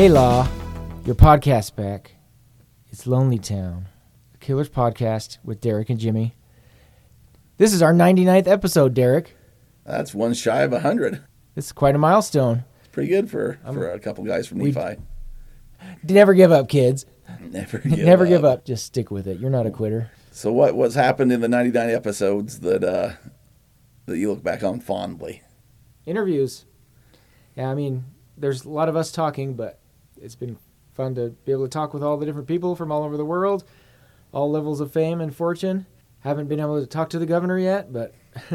Hey Law, your podcast back. It's Lonely Town, a Killers podcast with Derek and Jimmy. This is our 99th episode, Derek. That's one shy of 100. This is quite a milestone. It's pretty good for, for a couple guys from we- Nephi. Never give up, kids. Never give Never up. give up. Just stick with it. You're not a quitter. So what what's happened in the 99 episodes that uh, that you look back on fondly? Interviews. Yeah, I mean, there's a lot of us talking, but it's been fun to be able to talk with all the different people from all over the world, all levels of fame and fortune. Haven't been able to talk to the governor yet, but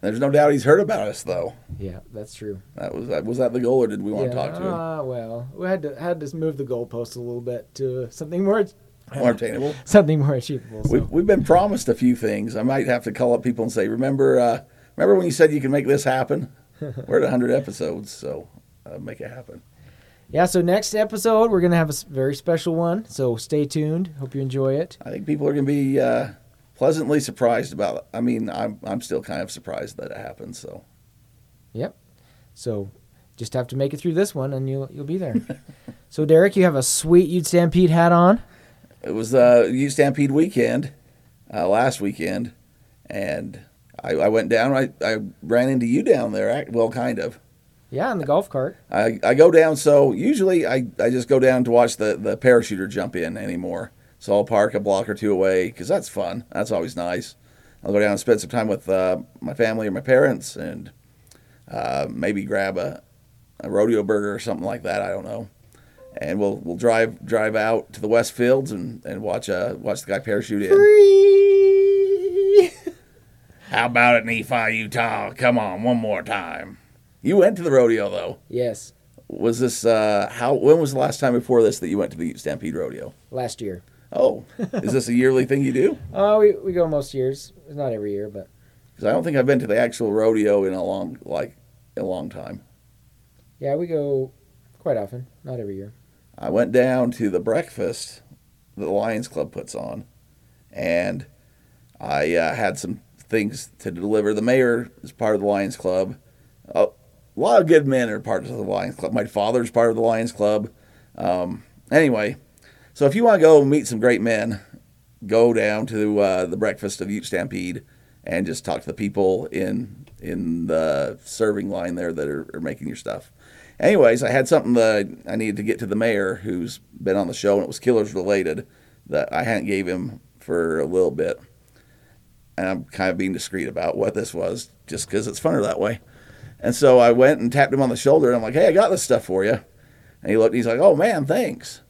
There's no doubt he's heard about us though. yeah, that's true. That was that was that the goal or did we want yeah, to talk to him? Uh, well, we had to had to move the goalpost a little bit to something more More obtainable. something more achievable. So. We've, we've been promised a few things. I might have to call up people and say, remember, uh, remember when you said you can make this happen? We're at 100 episodes, so uh, make it happen. Yeah, so next episode we're gonna have a very special one. So stay tuned. Hope you enjoy it. I think people are going to be uh, pleasantly surprised about it. I mean, I'm I'm still kind of surprised that it happened. So Yep. So just have to make it through this one, and you'll you'll be there. so Derek, you have a sweet Ute Stampede hat on. it was uh, Ute Stampede weekend uh, last weekend, and I, I went down. I, I ran into you down there. Well, kind of. Yeah, in the golf cart. I, I go down. So usually I, I just go down to watch the, the parachuter jump in anymore. So I'll park a block or two away because that's fun. That's always nice. I'll go down and spend some time with uh, my family or my parents and uh, maybe grab a, a rodeo burger or something like that. I don't know. And we'll we'll drive drive out to the West Fields and, and watch uh watch the guy parachute in. Free. How about it, Nephi, Utah? Come on, one more time. You went to the rodeo though. yes, Was this uh, how? When was the last time before this that you went to the Stampede Rodeo? last year. Oh, is this a yearly thing you do? Oh, we we go most years. It's not every year, but Because I don't think I've been to the actual rodeo in a long, like, a long time. yeah, we go quite often. Not every year. I went down to the breakfast that the Lions Club puts on, and I uh, had some things to deliver. The mayor is part of the Lions Club. A lot of good men are part of the Lions Club. My father's part of the Lions Club. Um, anyway, so if you want to go meet some great men, go down to uh, the breakfast of Ute Stampede and just talk to the people in in the serving line there that are, are making your stuff. Anyways, I had something that I needed to get to the mayor, who's been on the show, and it was Killers related that I hadn't gave him for a little bit, and I'm kind of being discreet about what this was, just because it's funner that way. And so I went and tapped him on the shoulder, and I'm like, "Hey, I got this stuff for you." And he looked, and he's like, "Oh man, thanks."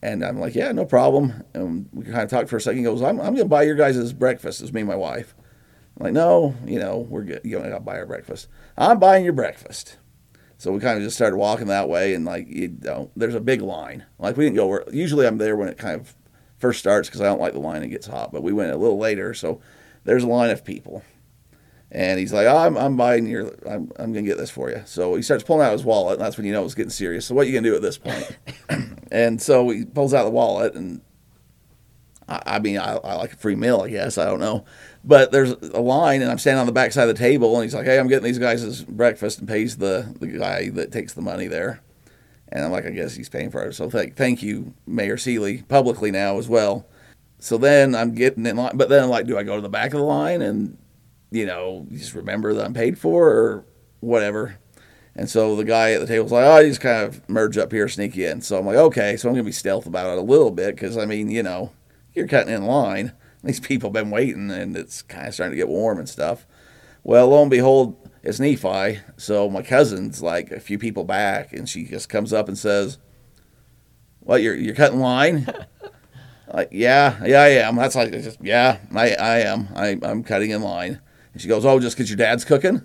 And I'm like, "Yeah, no problem." And we kind of talked for a second. He goes, "I'm, I'm going to buy your guys' breakfast. It's me and my wife." I'm like, "No, you know, we're good. You got to buy our breakfast. I'm buying your breakfast." So we kind of just started walking that way, and like you know, there's a big line. Like we didn't go where usually I'm there when it kind of first starts because I don't like the line and it gets hot. But we went a little later, so there's a line of people, and he's like, oh, "I'm I'm buying your I'm I'm gonna get this for you." So he starts pulling out his wallet, and that's when you know it's getting serious. So what you gonna do at this point? and so he pulls out the wallet, and I, I mean, I, I like a free meal, I guess. I don't know. But there's a line, and I'm standing on the back side of the table, and he's like, "Hey, I'm getting these guys' breakfast," and pays the the guy that takes the money there. And I'm like, I guess he's paying for it. So thank thank you, Mayor Seeley, publicly now as well. So then I'm getting in line, but then I'm like, do I go to the back of the line and you know just remember that I'm paid for or whatever? And so the guy at the table's like, oh, I just kind of merge up here, sneak in. So I'm like, okay, so I'm gonna be stealth about it a little bit because I mean, you know, you're cutting in line. These people have been waiting, and it's kind of starting to get warm and stuff. Well, lo and behold, it's Nephi. So my cousin's like a few people back, and she just comes up and says, "What? You're you're cutting line?" like, yeah, yeah, I am. That's like, just, yeah, I I am. I I'm cutting in line. And she goes, "Oh, just because your dad's cooking?"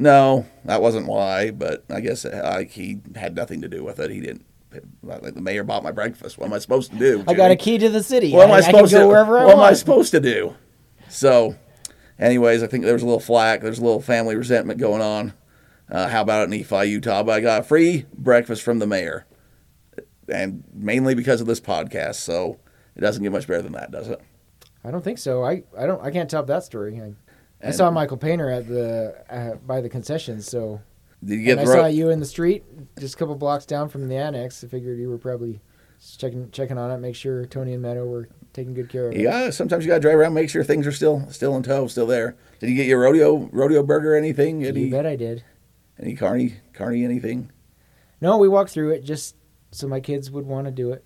No, that wasn't why. But I guess uh, like he had nothing to do with it. He didn't. Like the mayor bought my breakfast. What am I supposed to do? I got a key to the city. What am I, I, supposed to? wherever I what am I supposed to do? So, anyways, I think there was a little flack. There's a little family resentment going on. Uh, how about it, Nephi, Utah? But I got a free breakfast from the mayor, and mainly because of this podcast. So it doesn't get much better than that, does it? I don't think so. I, I don't. I can't top that story. I, I saw Michael Painter at the uh, by the concessions. So Did you get I saw you in the street, just a couple blocks down from the annex. I figured you were probably checking checking on it, make sure Tony and Meadow were taking good care of it. Yeah, sometimes you gotta drive around, make sure things are still still in tow, still there. Did you get your rodeo rodeo burger? Anything? Any You bet I did. any carny carny anything? No, we walked through it just so my kids would want to do it,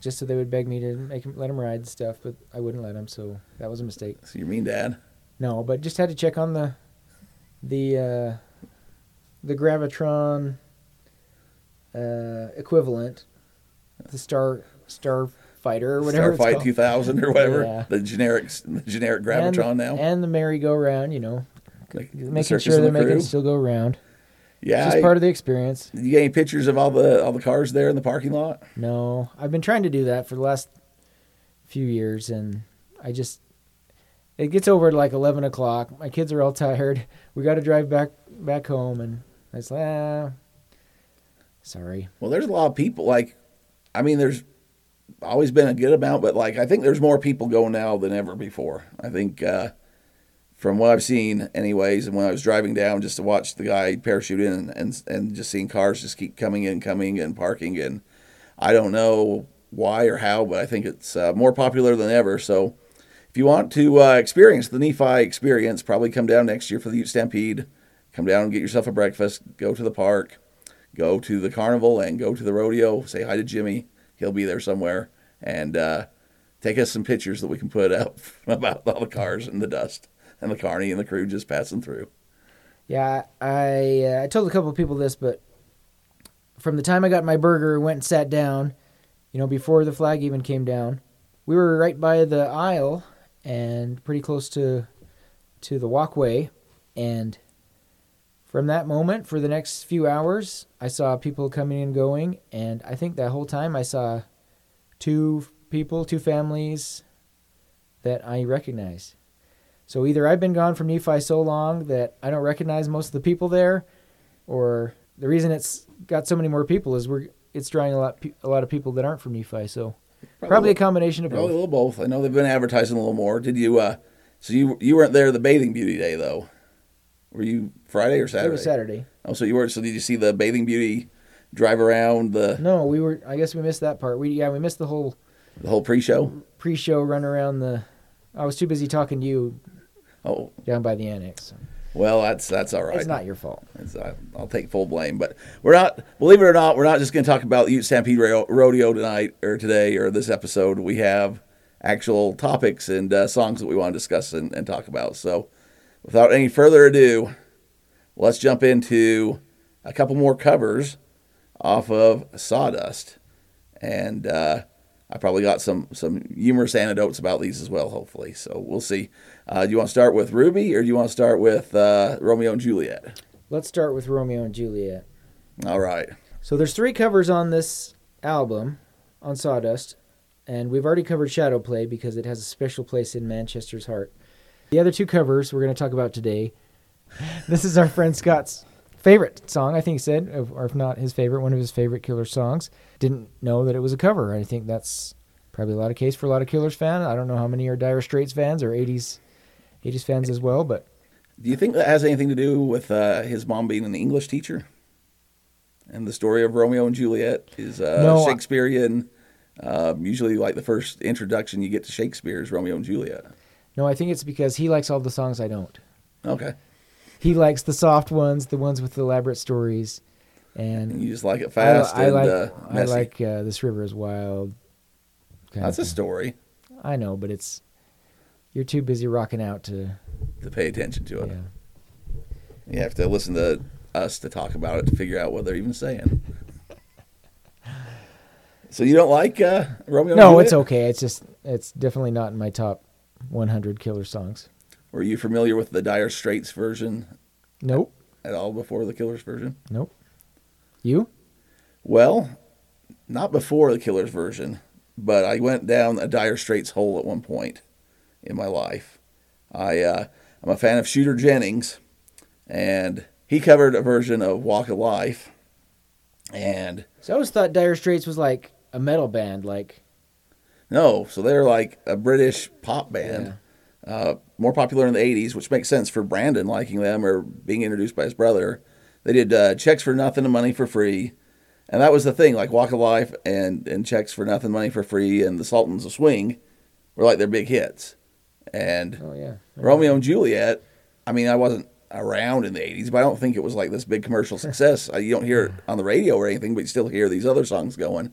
just so they would beg me to make let them ride and stuff, but I wouldn't let them, so that was a mistake. So you're mean dad? No, but just had to check on the the uh, the gravitron uh, equivalent, the star star fighter or whatever. Starfight 2000 or whatever. Yeah. The generic the generic and, gravitron now. and the merry-go-round. You know, Like making Circus sure they're the making it still go round. Yeah, It's I- just part of the experience. You get any pictures of all the all the cars there in the parking lot? No, I've been trying to do that for the last few years, and I just it gets over like eleven o'clock. My kids are all tired. We got to drive back back home, and it's like, ah, sorry. Well, there's a lot of people. Like, I mean, there's always been a good amount, but like, I think there's more people going now than ever before. I think, uh, from what I've seen, anyways, and when I was driving down just to watch the guy parachute in and, and, and just seeing cars just keep coming in, coming and parking, and I don't know why or how, but I think it's uh, more popular than ever. So, if you want to uh, experience the Nephi experience, probably come down next year for the Ute Stampede. Come down and get yourself a breakfast. Go to the park. Go to the carnival and go to the rodeo. Say hi to Jimmy. He'll be there somewhere. And uh, take us some pictures that we can put up about all the cars and the dust and the carney and the crew just passing through. Yeah, I uh, I told a couple of people this, but from the time I got my burger, and went and sat down, you know, before the flag even came down, we were right by the aisle and pretty close to to the walkway, and from that moment, for the next few hours, I saw people coming and going, and I think that whole time I saw two people, two families that I recognized. So either I've been gone from Nephi so long that I don't recognize most of the people there, or the reason it's got so many more people is we're it's drawing a lot a lot of people that aren't from Nephi. So probably, a combination of Probably a both. little both. I know they've been advertising a little more. Did you? Uh, so you you weren't there the bathing beauty day though? Were you Friday or Saturday? It was Saturday. Oh, so you were. So did you see the bathing beauty drive around the No, we were. I guess we missed that part. We yeah we missed the whole the whole pre-show? pre-show run around the. I was too busy talking to you Oh, down by the annex. Well, that's that's all right. It's not your fault. I, I'll take full blame, but we're not. Believe it or not, we're not just going to talk about the Ute Stampede Rodeo tonight or today or this episode. We have actual topics and uh, songs that we want to discuss and, and talk about. So, without any further ado, let's jump into a couple more covers off of Sawdust, and uh, I probably got some some humorous anecdotes about these as well. Hopefully, so we'll see. Uh, do you want to start with Ruby or do you want to start with uh, Romeo and Juliet? Let's start with Romeo and Juliet. All right. So there's three covers on this album on Sawdust, and we've already covered Shadow Play because it has a special place in Manchester's heart. The other two covers we're going to talk about today. This is our friend Scott's favorite song, I think he said, or if not his favorite, one of his favorite Killer songs. Didn't know that it was a cover. I think that's probably a lot of case for a lot of Killers fans. I don't know how many are Dire Straits fans or 80s 80s fans as well, but Do you think that has anything to do with uh, his mom being an English teacher? And the story of Romeo and Juliet is uh, No, I- Shakespearean. Uh, usually, like the first introduction you get to Shakespeare is Romeo and Juliet. no, I think it's because he likes all the songs I don't. Okay. He likes the soft ones, the ones with elaborate stories, and And you just like it fast I and like uh, I like uh, this river is wild. kind That's a story. I know, but it's you're too busy rocking out to to pay attention to it. yeah. You have to listen to us to talk about it to figure out what they're even saying. so you don't like uh, Romeo? No, it's okay. It's just it's definitely not in my top 100 killer songs. Were you familiar with the Dire Straits version Nope, at all before the Killers version? nope. You? Well, not before the Killers version, but I went down a Dire Straits hole at one point in my life. I uh, I'm a fan of Shooter Jennings, and he covered a version of Walk of Life, and So I always thought Dire Straits was like a metal band, like no, so they're like a British pop band, uh, more popular in the '80s, which makes sense for Brandon liking them or being introduced by his brother. They did uh, checks for nothing and money for free, and that was the thing. Like Walk of Life and and checks for nothing, money for free, and the Sultans of Swing were like their big hits. And Oh yeah. Romeo and Juliet. I mean, I wasn't around in the '80s, but I don't think it was like this big commercial success. You don't hear it on the radio or anything, but you still hear these other songs going.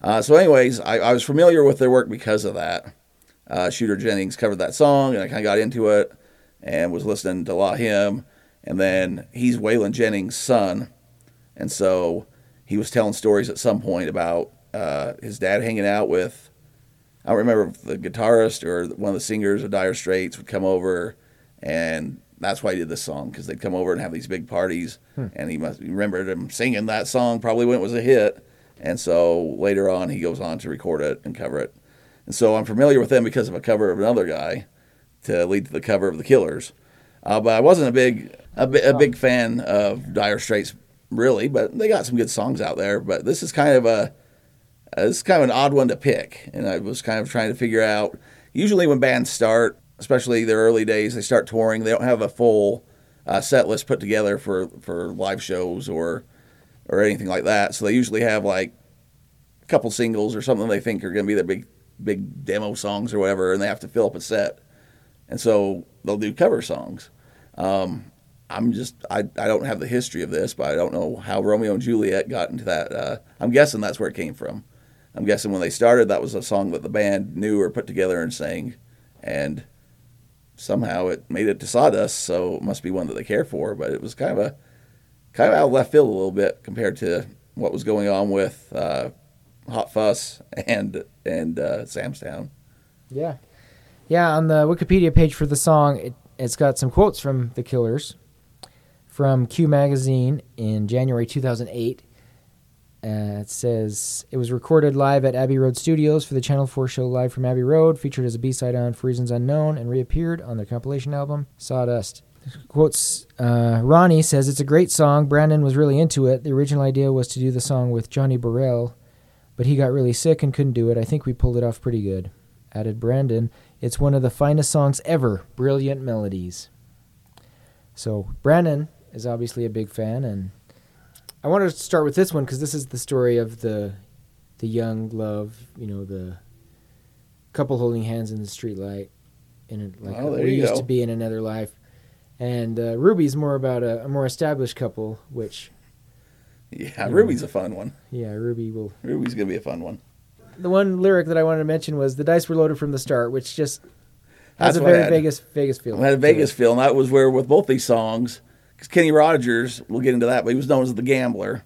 Uh, so, anyways, I, I was familiar with their work because of that. Uh, Shooter Jennings covered that song, and I kind of got into it and was listening to a lot of him. And then he's Waylon Jennings' son, and so he was telling stories at some point about uh, his dad hanging out with. I don't remember if the guitarist or one of the singers of Dire Straits would come over, and that's why he did this song because they'd come over and have these big parties, and he must he remembered him singing that song probably when it was a hit, and so later on he goes on to record it and cover it, and so I'm familiar with them because of a cover of another guy to lead to the cover of the Killers, uh, but I wasn't a big a, a big fan of Dire Straits really, but they got some good songs out there. But this is kind of a uh, this is kind of an odd one to pick, and I was kind of trying to figure out. Usually, when bands start, especially their early days, they start touring. They don't have a full uh, set list put together for for live shows or or anything like that. So they usually have like a couple singles or something they think are going to be their big big demo songs or whatever, and they have to fill up a set. And so they'll do cover songs. Um, I'm just I, I don't have the history of this, but I don't know how Romeo and Juliet got into that. Uh, I'm guessing that's where it came from. I'm guessing when they started, that was a song that the band knew or put together and sang, and somehow it made it to Sawdust. So it must be one that they care for. But it was kind of a kind of out of left field a little bit compared to what was going on with uh, Hot Fuss and and uh, Sam's Town. Yeah. Yeah, on the Wikipedia page for the song, it, it's got some quotes from the Killers from Q Magazine in January 2008. Uh, it says it was recorded live at Abbey Road Studios for the Channel 4 show Live from Abbey Road, featured as a B side on For Reasons Unknown, and reappeared on their compilation album Sawdust. Quotes uh, Ronnie says it's a great song. Brandon was really into it. The original idea was to do the song with Johnny Burrell, but he got really sick and couldn't do it. I think we pulled it off pretty good. Added Brandon, it's one of the finest songs ever. Brilliant melodies. So Brandon is obviously a big fan, and I want to start with this one because this is the story of the the young love. You know, the couple holding hands in the streetlight, in a, like Oh, we used go. to be in another life. And uh, Ruby's more about a, a more established couple, which Yeah. Ruby's a fun one. yeah, Ruby will Ruby's gonna be a fun one. the one lyric that I wanted to mention was "the dice were loaded from the start," which just has That's a very. Vegas Vegas feel. I had a Vegas feel, and that was where with both these songs, Kenny Rogers, we'll get into that, but he was known as the Gambler,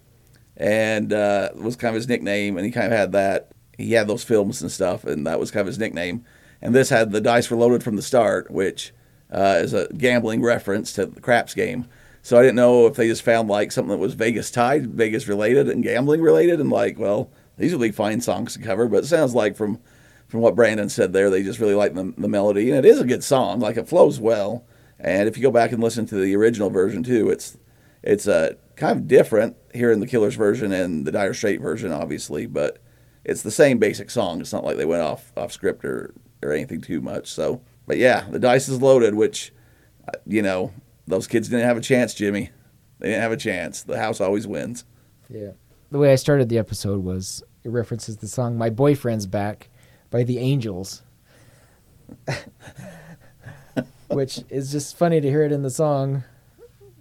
and uh, was kind of his nickname, and he kind of had that. He had those films and stuff, and that was kind of his nickname. And this had the dice were loaded from the start, which uh, is a gambling reference to the craps game. So I didn't know if they just found like something that was Vegas tied, Vegas related, and gambling related, and like, well, these would be fine songs to cover. But it sounds like from from what Brandon said there, they just really like the, the melody, and it is a good song. Like it flows well. And if you go back and listen to the original version too, it's it's uh, kind of different here in the Killers version and the Dire Straits version, obviously, but it's the same basic song. It's not like they went off off script or or anything too much. So, but yeah, the dice is loaded, which uh, you know those kids didn't have a chance, Jimmy. They didn't have a chance. The house always wins. Yeah. The way I started the episode was it references the song "My Boyfriend's Back" by the Angels, which is just funny to hear it in the song.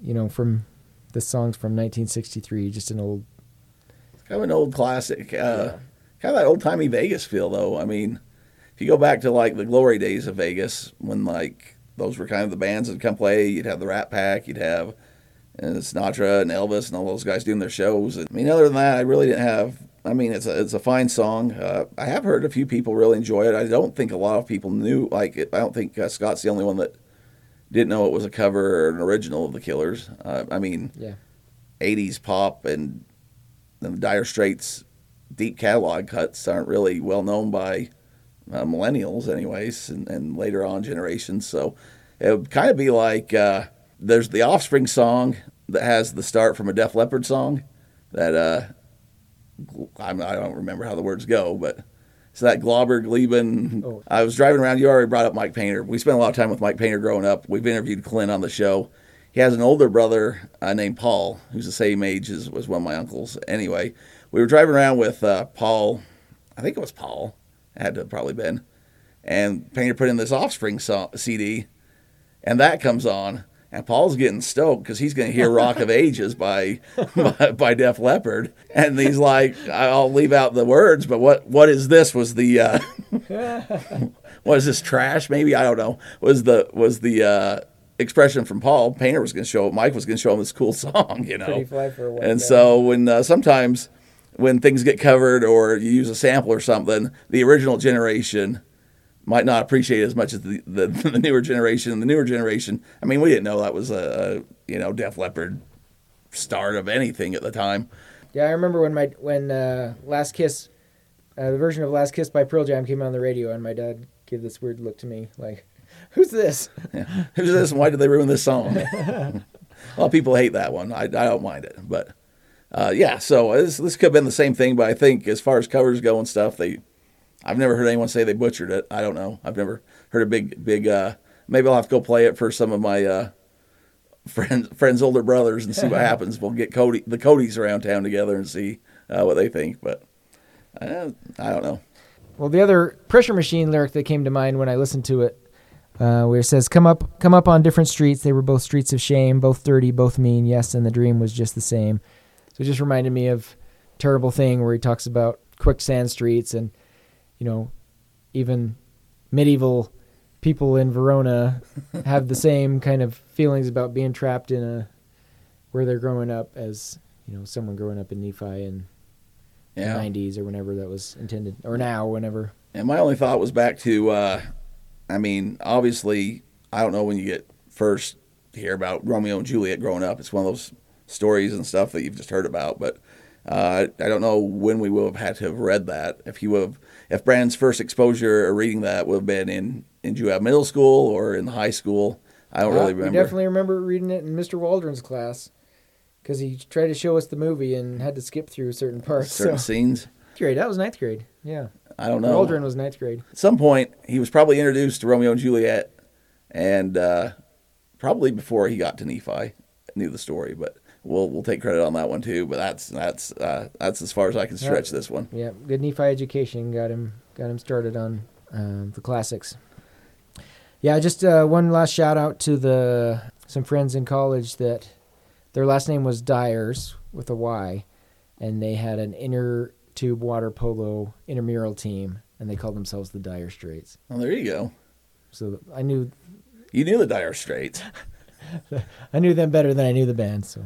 You know, from the song's from 1963, just an old. kind of an old classic. Uh, Kind of that old timey Vegas feel, though. I mean, if you go back to like the glory days of Vegas, when like those were kind of the bands that come play, you'd have the Rat Pack, you'd have uh, Sinatra and Elvis and all those guys doing their shows. I mean, other than that, I really didn't have. I mean, it's a it's a fine song. Uh, I have heard a few people really enjoy it. I don't think a lot of people knew like it. I don't think uh, Scott's the only one that didn't know it was a cover or an original of the Killers. Uh, I mean, Yeah. 80s pop and the Dire Straits deep catalog cuts aren't really well known by uh, millennials, anyways, and, and later on generations. So it would kind of be like uh, there's the Offspring song that has the start from a Def Leppard song that uh, I don't remember how the words go, but it's that Glauber Gleben. Oh. I was driving around. You already brought up Mike Painter. We spent a lot of time with Mike Painter growing up. We've interviewed Clint on the show. he has an older brother uh, named Paul, who's the same age as was one of my uncles. Anyway, we were driving around with uh, Paul. I think it was Paul. It had to have probably been. And Painter put in this Offspring song, CD, and that comes on. And Paul's getting stoked because he's going to hear "Rock of Ages" by, by by Def Leppard, and he's like, "I'll leave out the words, but what what is this? Was the uh, what is this trash? Maybe I don't know. Was the was the uh, expression from Paul Painter was going to show Mike was going to show him this cool song, you know. Pretty fly for a white and so when uh, sometimes when things get covered or you use a sample or something, the original generation might not appreciate it as much as the, the, the newer generation. The newer generation, I mean, we didn't know that was a, a you know Def Leppard start of anything at the time. Yeah, I remember when my when uh, Last Kiss, uh, the version of Last Kiss by Pearl Jam came on the radio, and my dad gave this weird look to me, like, "Who's this?" Yeah. Who's this and why did they ruin this song? a lot of people hate that one. I, I don't mind it, but uh, yeah. So this this could have been the same thing, but I think as far as covers go and stuff, they I've never heard anyone say they butchered it. I don't know. I've never heard a big big. Uh, maybe I'll have to go play it for some of my uh, friends friends older brothers and see what happens. We'll get Cody the Codys around town together and see uh, what they think. But uh, I don't know. Well, the other Pressure Machine lyric that came to mind when I listened to it, uh, where it says, "Come up, come up on different streets. They were both streets of shame, both dirty, both mean. Yes, and the dream was just the same." So it just reminded me of Terrible Thing, where he talks about quicksand streets and, you know, even medieval people in Verona have the same kind of feelings about being trapped in a where they're growing up as you know someone growing up in Nephi in Yeah. the 90s or whenever that was intended or now whenever And my only thought was back to, uh, I mean, obviously, I don't know when you get first hear about Romeo and Juliet growing up. It's one of those stories and stuff that you've just heard about, but uh, I don't know when we would have had to have read that. If he would have, if Brandon's first exposure or reading that would have been in in Juab Middle School or in high school, I don't really remember. definitely remember reading it in Mr. Waldron's class because he tried to show us the movie and had to skip through certain parts. certain so. scenes. Grade. That was ninth grade. Yeah. I don't know. Waldron was ninth grade. At some point, he was probably introduced to Romeo and Juliet, and uh, probably before he got to Nephi, knew the story. But we'll we'll take credit on that one too. But that's that's uh, that's as far as I can stretch this one. Yeah. Good Nephi education got him got him started on um, the classics. Yeah. Just uh, one last shout out to the some friends in college that their last name was Dyers with a Y, and they had an inner tube water polo intramural team, and they called themselves the Dyer Straits. Well, there you go. So I knew You knew the Dire Straits. I knew them better than I knew the band. So,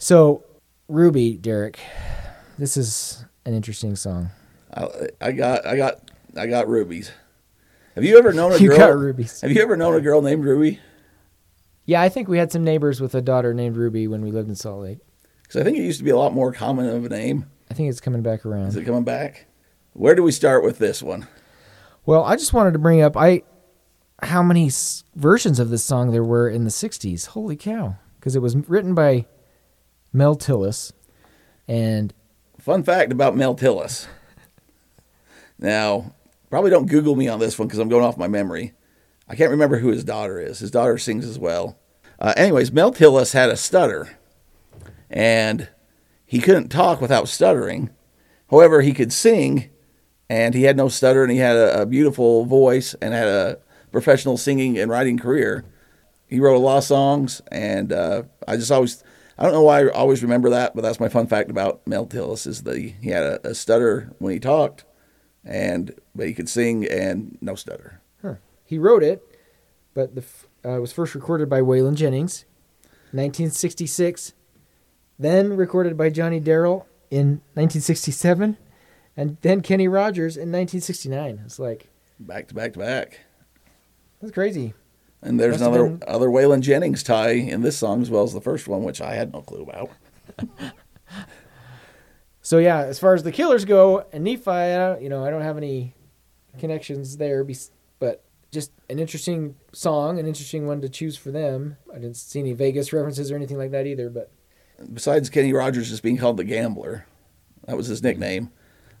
so Ruby, Derek, this is an interesting song. I, I got I got I got rubies. Have you ever known a You girl? got rubies. Have you ever known a girl named Ruby? Yeah, I think we had some neighbors with a daughter named Ruby when we lived in Salt Lake. Because I think it used to be a lot more common of a name. I think it's coming back around. Is it coming back? Where do we start with this one? Well, I just wanted to bring up I how many s- versions of this song there were in the '60s. Holy cow! Because it was written by Mel Tillis, and Fun fact about Mel Tillis. Now, probably don't Google me on this one because I'm going off my memory. I can't remember who his daughter is. His daughter sings as well. Uh, anyways, Mel Tillis had a stutter, and he couldn't talk without stuttering. However, he could sing, and he had no stutter, and he had a, a beautiful voice and had a professional singing and writing career. He wrote a lot of songs, and uh, I just always, I don't know why I always remember that, but that's my fun fact about Mel Tillis is that he, he had a, a stutter when he talked, and but he could sing and no stutter. he wrote it, but the uh, it was first recorded by Waylon Jennings, 1966, then recorded by Johnny Darrell in 1967, and then Kenny Rogers in 1969. It's like Back to back to back. that's crazy. And there's Must another been- other Waylon Jennings tie in this song as well as the first one, which I had no clue about. So yeah, as far as the Killers go, and Nephi, you know, I don't have any connections there, but just an interesting song, an interesting one to choose for them. I didn't see any Vegas references or anything like that either, but Besides Kenny Rogers just being called the Gambler, that was his nickname.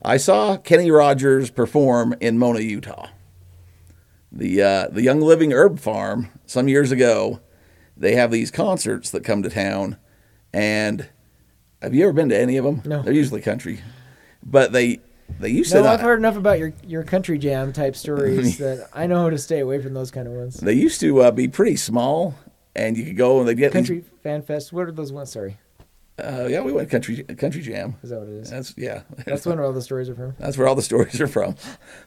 I saw Kenny Rogers perform in Mona, Utah. The uh, the Young Living Herb Farm some years ago they have these concerts that come to town, and have you ever been to any of them? No. They're usually country, but they they used to No, to. I've heard enough about your your country jam type stories that I know how to stay away from those kind of ones. They used to uh, be pretty small, and you could go and they get these- Country fan fest. What are those ones? Sorry, Uh, yeah, we went country country jam. is that what it is? That's yeah. That's when all the stories are from. That's where all the stories are from.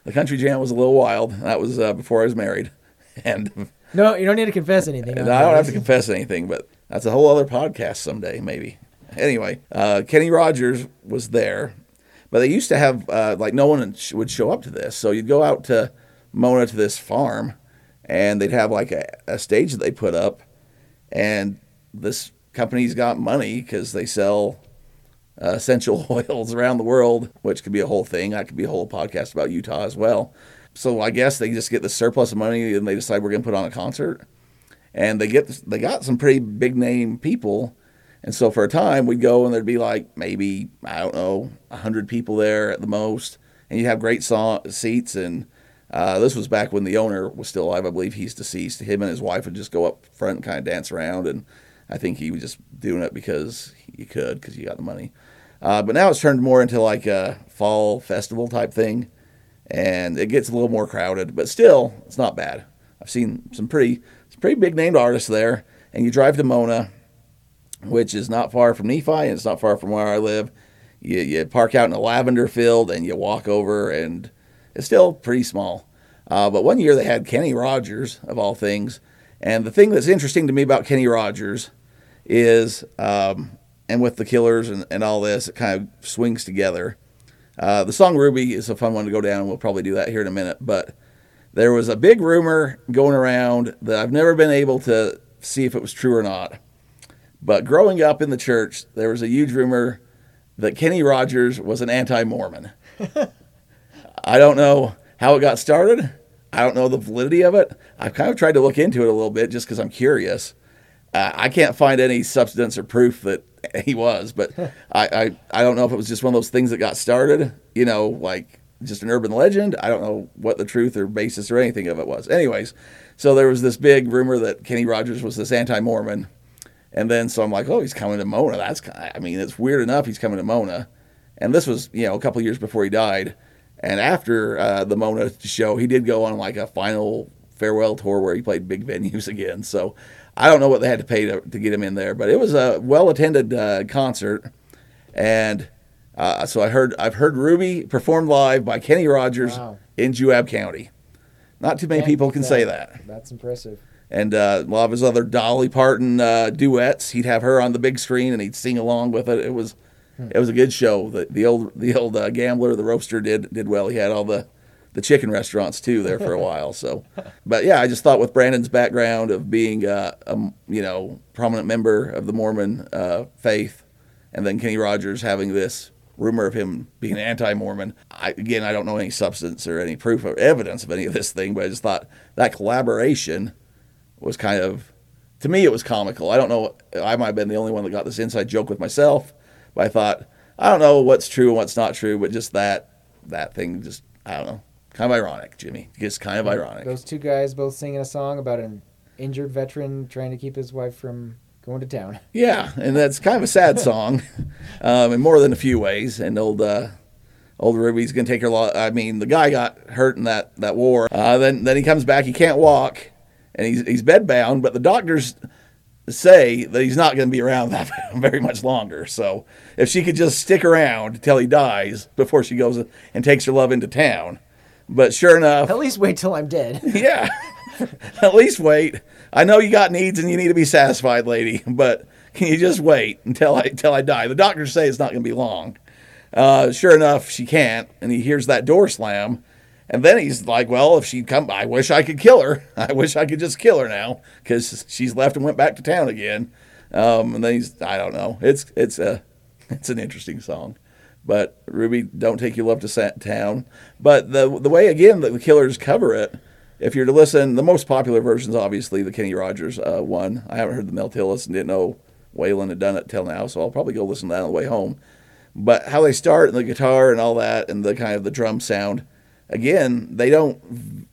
The country jam was a little wild. That was uh, before I was married, and, No, you don't need to confess anything. I don't have to confess anything. But that's a whole other podcast someday, maybe. Anyway, uh, Kenny Rogers was there, but they used to have uh, like no one would show up to this. So you'd go out to Mona to this farm, and they'd have like a, a stage that they put up, and this company's got money because they sell uh, essential oils around the world, which could be a whole thing. That could be a whole podcast about Utah as well. So I guess they just get the surplus of money and they decide we're going to put on a concert, and they get they got some pretty big name people, and so for a time we'd go and there'd be like maybe I don't know hundred people there at the most, and you'd have great song, seats and. Uh, this was back when the owner was still alive. I believe he's deceased. Him and his wife would just go up front and kind of dance around, and I think he was just doing it because he could, because he got the money. Uh, but now it's turned more into like a fall festival type thing, and it gets a little more crowded. But still, it's not bad. I've seen some pretty, some pretty big named artists there, and you drive to Mona, which is not far from Nephi, and it's not far from where I live. You, you park out in a lavender field, and you walk over, and it's still pretty small. Uh, but one year they had Kenny Rogers, of all things. And the thing that's interesting to me about Kenny Rogers is, um, and with the Killers and, and all this, it kind of swings together. Uh, the song Ruby is a fun one to go down, and we'll probably do that here in a minute. But there was a big rumor going around that I've never been able to see if it was true or not. But growing up in the church, there was a huge rumor that Kenny Rogers was an anti Mormon. I don't know how it got started. I don't know the validity of it. I've kind of tried to look into it a little bit just because I'm curious. Uh, I can't find any substance or proof that he was, but I, I, I don't know if it was just one of those things that got started, you know, like just an urban legend. I don't know what the truth or basis or anything of it was. Anyways, so there was this big rumor that Kenny Rogers was this anti Mormon. And then so I'm like, oh, he's coming to Mona. That's I mean, it's weird enough he's coming to Mona. And this was, you know, a couple years before he died. And after uh, the Mona show, he did go on like a final farewell tour where he played big venues again. So I don't know what they had to pay to, to get him in there, but it was a well attended uh, concert. And uh, so I heard I've heard Ruby performed live by Kenny Rogers Wow. in Juab County. Not too many people can say that That's impressive. and uh, a lot of his other Dolly Parton uh, duets. He'd have her on the big screen, and he'd sing along with it. It was it was a good show. The, the old the old uh, gambler, the roaster did did well. He had all the the chicken restaurants too there for a while. So, but yeah, I just thought with Brandon's background of being uh, a you know prominent member of the Mormon uh, faith, and then Kenny Rogers having this rumor of him being anti-Mormon. I, again, I don't know any substance or any proof or evidence of any of this thing, but I just thought that collaboration was kind of to me it was comical. I don't know I might have been the only one that got this inside joke with myself, but I thought I don't know what's true and what's not true, but just that that thing just I don't know. Kind of ironic, Jimmy. Just kind of ironic. Those two guys both singing a song about an injured veteran trying to keep his wife from going to town. Yeah, and that's kind of a sad song, um, in more than a few ways. And old uh, old Ruby's gonna take her. Lo- I mean, the guy got hurt in that that war. Uh, then then he comes back. He can't walk, and he's he's bedbound. But the doctors say that he's not going to be around that very much longer. So if she could just stick around till he dies before she goes and takes her love into town. But sure enough, At least wait till I'm dead. yeah. At least wait. I know you got needs and you need to be satisfied, lady, but can you just wait until I until I die? The doctors say it's not going to be long. Uh, sure enough, she can't, and he hears that door slam, and then he's like, "Well, if she'd come, I wish I could kill her. I wish I could just kill her now because she's left and went back to town again." Um, and then he's, I don't know. It's it's a it's an interesting song. But Ruby, don't take your love to town. But the the way again that the Killers cover it, if you're to listen, the most popular version is obviously the Kenny Rogers uh, one. I haven't heard the Mel Tillis and didn't know Waylon had done it till now, so I'll probably go listen to that on the way home. But how they start and the guitar and all that and the kind of the drum sound, again, they don't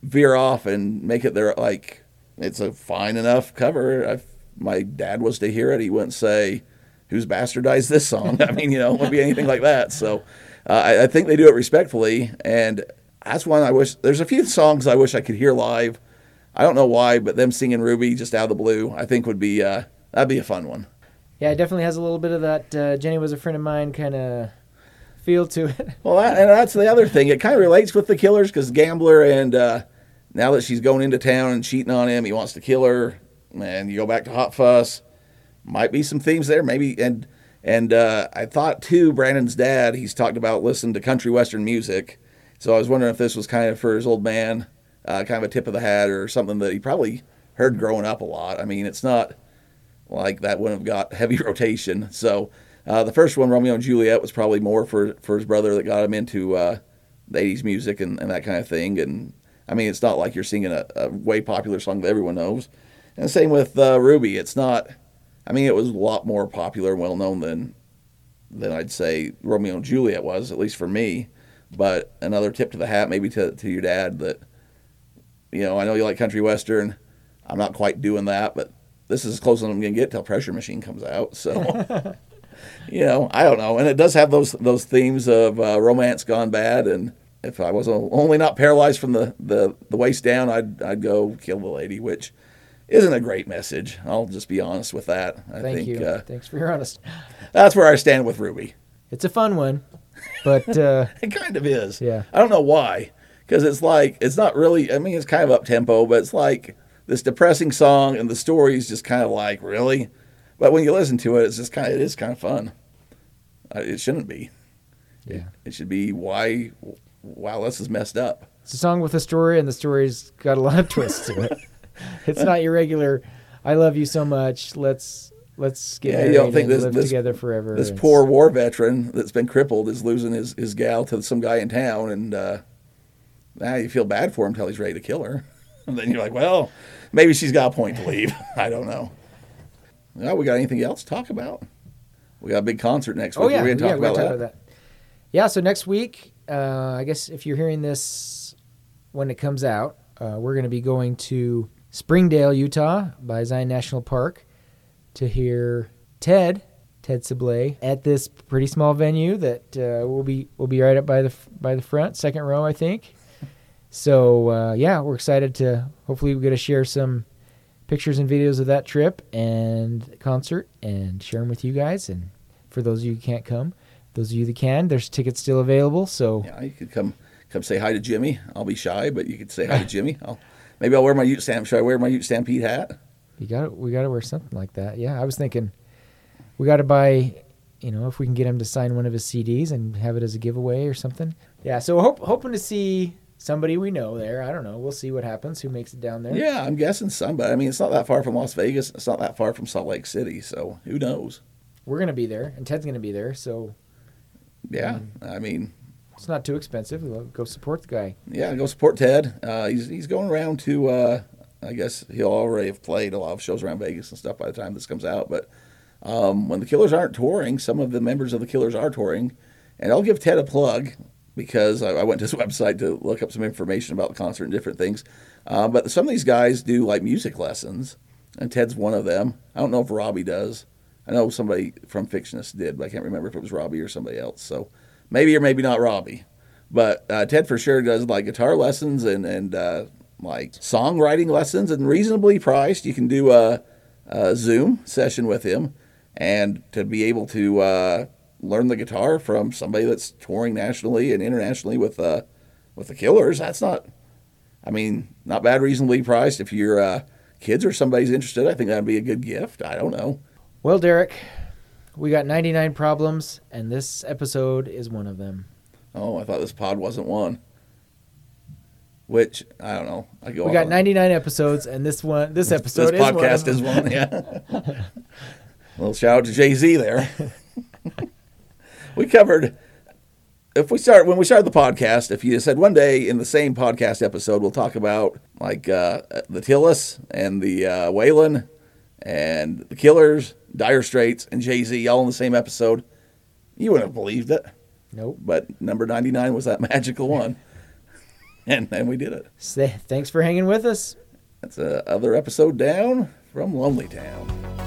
veer off and make it their like it's a fine enough cover. I, my dad was to hear it, he wouldn't say, "Who's bastardized this song?" I mean, you know, it wouldn't be anything like that. So uh, I, I think they do it respectfully, and that's one I wish. There's a few songs I wish I could hear live. I don't know why, but them singing Ruby just out of the blue, I think would be uh, that'd be a fun one. Yeah, it definitely has a little bit of that uh, Jenny was a friend of mine kind of feel to it. Well, that, and that's the other thing. It kind of relates with the killers because Gambler and uh, now that she's going into town and cheating on him, he wants to kill her. And you go back to Hot Fuss, might be some themes there, maybe. And and uh, I thought too, Brandon's dad, he's talked about listening to country western music. So I was wondering if this was kind of for his old man, uh, kind of a tip of the hat or something that he probably heard growing up a lot. I mean, it's not like that wouldn't have got heavy rotation. So uh, the first one, Romeo and Juliet, was probably more for, for his brother that got him into uh, the 80s music and, and that kind of thing. And I mean, it's not like you're singing a, a way popular song that everyone knows. And same with uh, Ruby. It's not, I mean, it was a lot more popular and well known than, than I'd say Romeo and Juliet was, at least for me. But another tip to the hat, maybe to, to your dad, that, you know, I know you like country western. I'm not quite doing that, but this is as close as I'm going to get till Pressure Machine comes out. So. you know, I don't know. And it does have those those themes of uh, romance gone bad. And if I was only not paralyzed from the, the, the waist down, I'd I'd go kill the lady, which isn't a great message. I'll just be honest with that. I Thank think you. Uh, Thanks for your honesty. that's where I stand with Ruby. It's a fun one, but uh, It kind of is. Yeah. I don't know why, because it's like it's not really. I mean, it's kind of up tempo, but it's like this depressing song, and the story is just kind of like really. But when you listen to it, it's just kind of it is kind of fun. Uh, It shouldn't be. yeah, It should be why. Wow, this is messed up. it's a song with a story, and the story's got a lot of twists to it. it's not your regular. I love you so much. Let's let's get Yeah, you don't think this- live this- together forever. This poor war veteran that's been crippled is losing his, his gal to some guy in town, and uh, now you feel bad for him until he's ready to kill her. and then you're like, well, maybe she's got a point to leave. I don't know. Well, we got anything else to talk about? We got a big concert next week. Oh yeah, We're yeah, going to talk, we're about, gonna that. about that. Yeah, so next week, uh, I guess if you're hearing this when it comes out, uh, we're going to be going to Springdale, Utah, by Zion National Park, to hear Ted, Ted Sablay, at this pretty small venue that uh, will be will be right up by the by the front, second row, I think. So uh, yeah, we're excited to hopefully we get to share some pictures and videos of that trip and concert and share them with you guys. And for those of you who can't come, those of you that can, there's tickets still available. So Yeah, you could come come say hi to Jimmy. I'll be shy, but you could say hi to Jimmy. I'll, maybe I'll wear my Ute Stamp. Should I wear my Ute Stampede hat? you got to we got to wear something like that. Yeah, I was thinking we got to buy. You know, if we can get him to sign one of his CDs and have it as a giveaway or something. Yeah, so hope, hoping to see somebody we know there. I don't know. We'll see what happens. Who makes it down there? Yeah, I'm guessing somebody. I mean, it's not that far from Las Vegas. It's not that far from Salt Lake City. So who knows? We're gonna be there, and Ted's gonna be there. So Yeah, Mm. I mean, it's not too expensive. We'll go support the guy. yeah, go support Ted. Uh, he's he's going around to. Uh, I guess he'll already have played a lot of shows around Vegas and stuff by the time this comes out. But um, when the Killers aren't touring, some of the members of the Killers are touring, and I'll give Ted a plug because I, I went to his website to look up some information about the concert and different things. Uh, but some of these guys do like music lessons, and Ted's one of them. I don't know if Robbie does. I know somebody from Fictionist did, but I can't remember if it was Robbie or somebody else. So maybe or maybe not Robbie. But uh, Ted for sure does like guitar lessons and and uh, like songwriting lessons and reasonably priced. You can do a, a Zoom session with him, and to be able to uh, learn the guitar from somebody that's touring nationally and internationally with uh, with the Killers. That's not, I mean, not bad. Reasonably priced. If your uh, kids or somebody's interested, I think that'd be a good gift. I don't know. Well, Derek, we got 99 problems, and this episode is one of them. Oh, I thought this pod wasn't one. Which I don't know. I go. We got on- 99 episodes, and this one, this episode this is one of podcast them. is one. Yeah. little shout out to Jay Z there. we covered. If we start when we started the podcast, if you said one day in the same podcast episode, we'll talk about like uh, the Tillis and the uh, Waylon and the Killers, Dire Straits, and Jay Z all in the same episode, you wouldn't have believed it. Nope. But number ninety nine was that magical one, and and we did it. Thanks for hanging with us. That's another episode down from Lonely Town.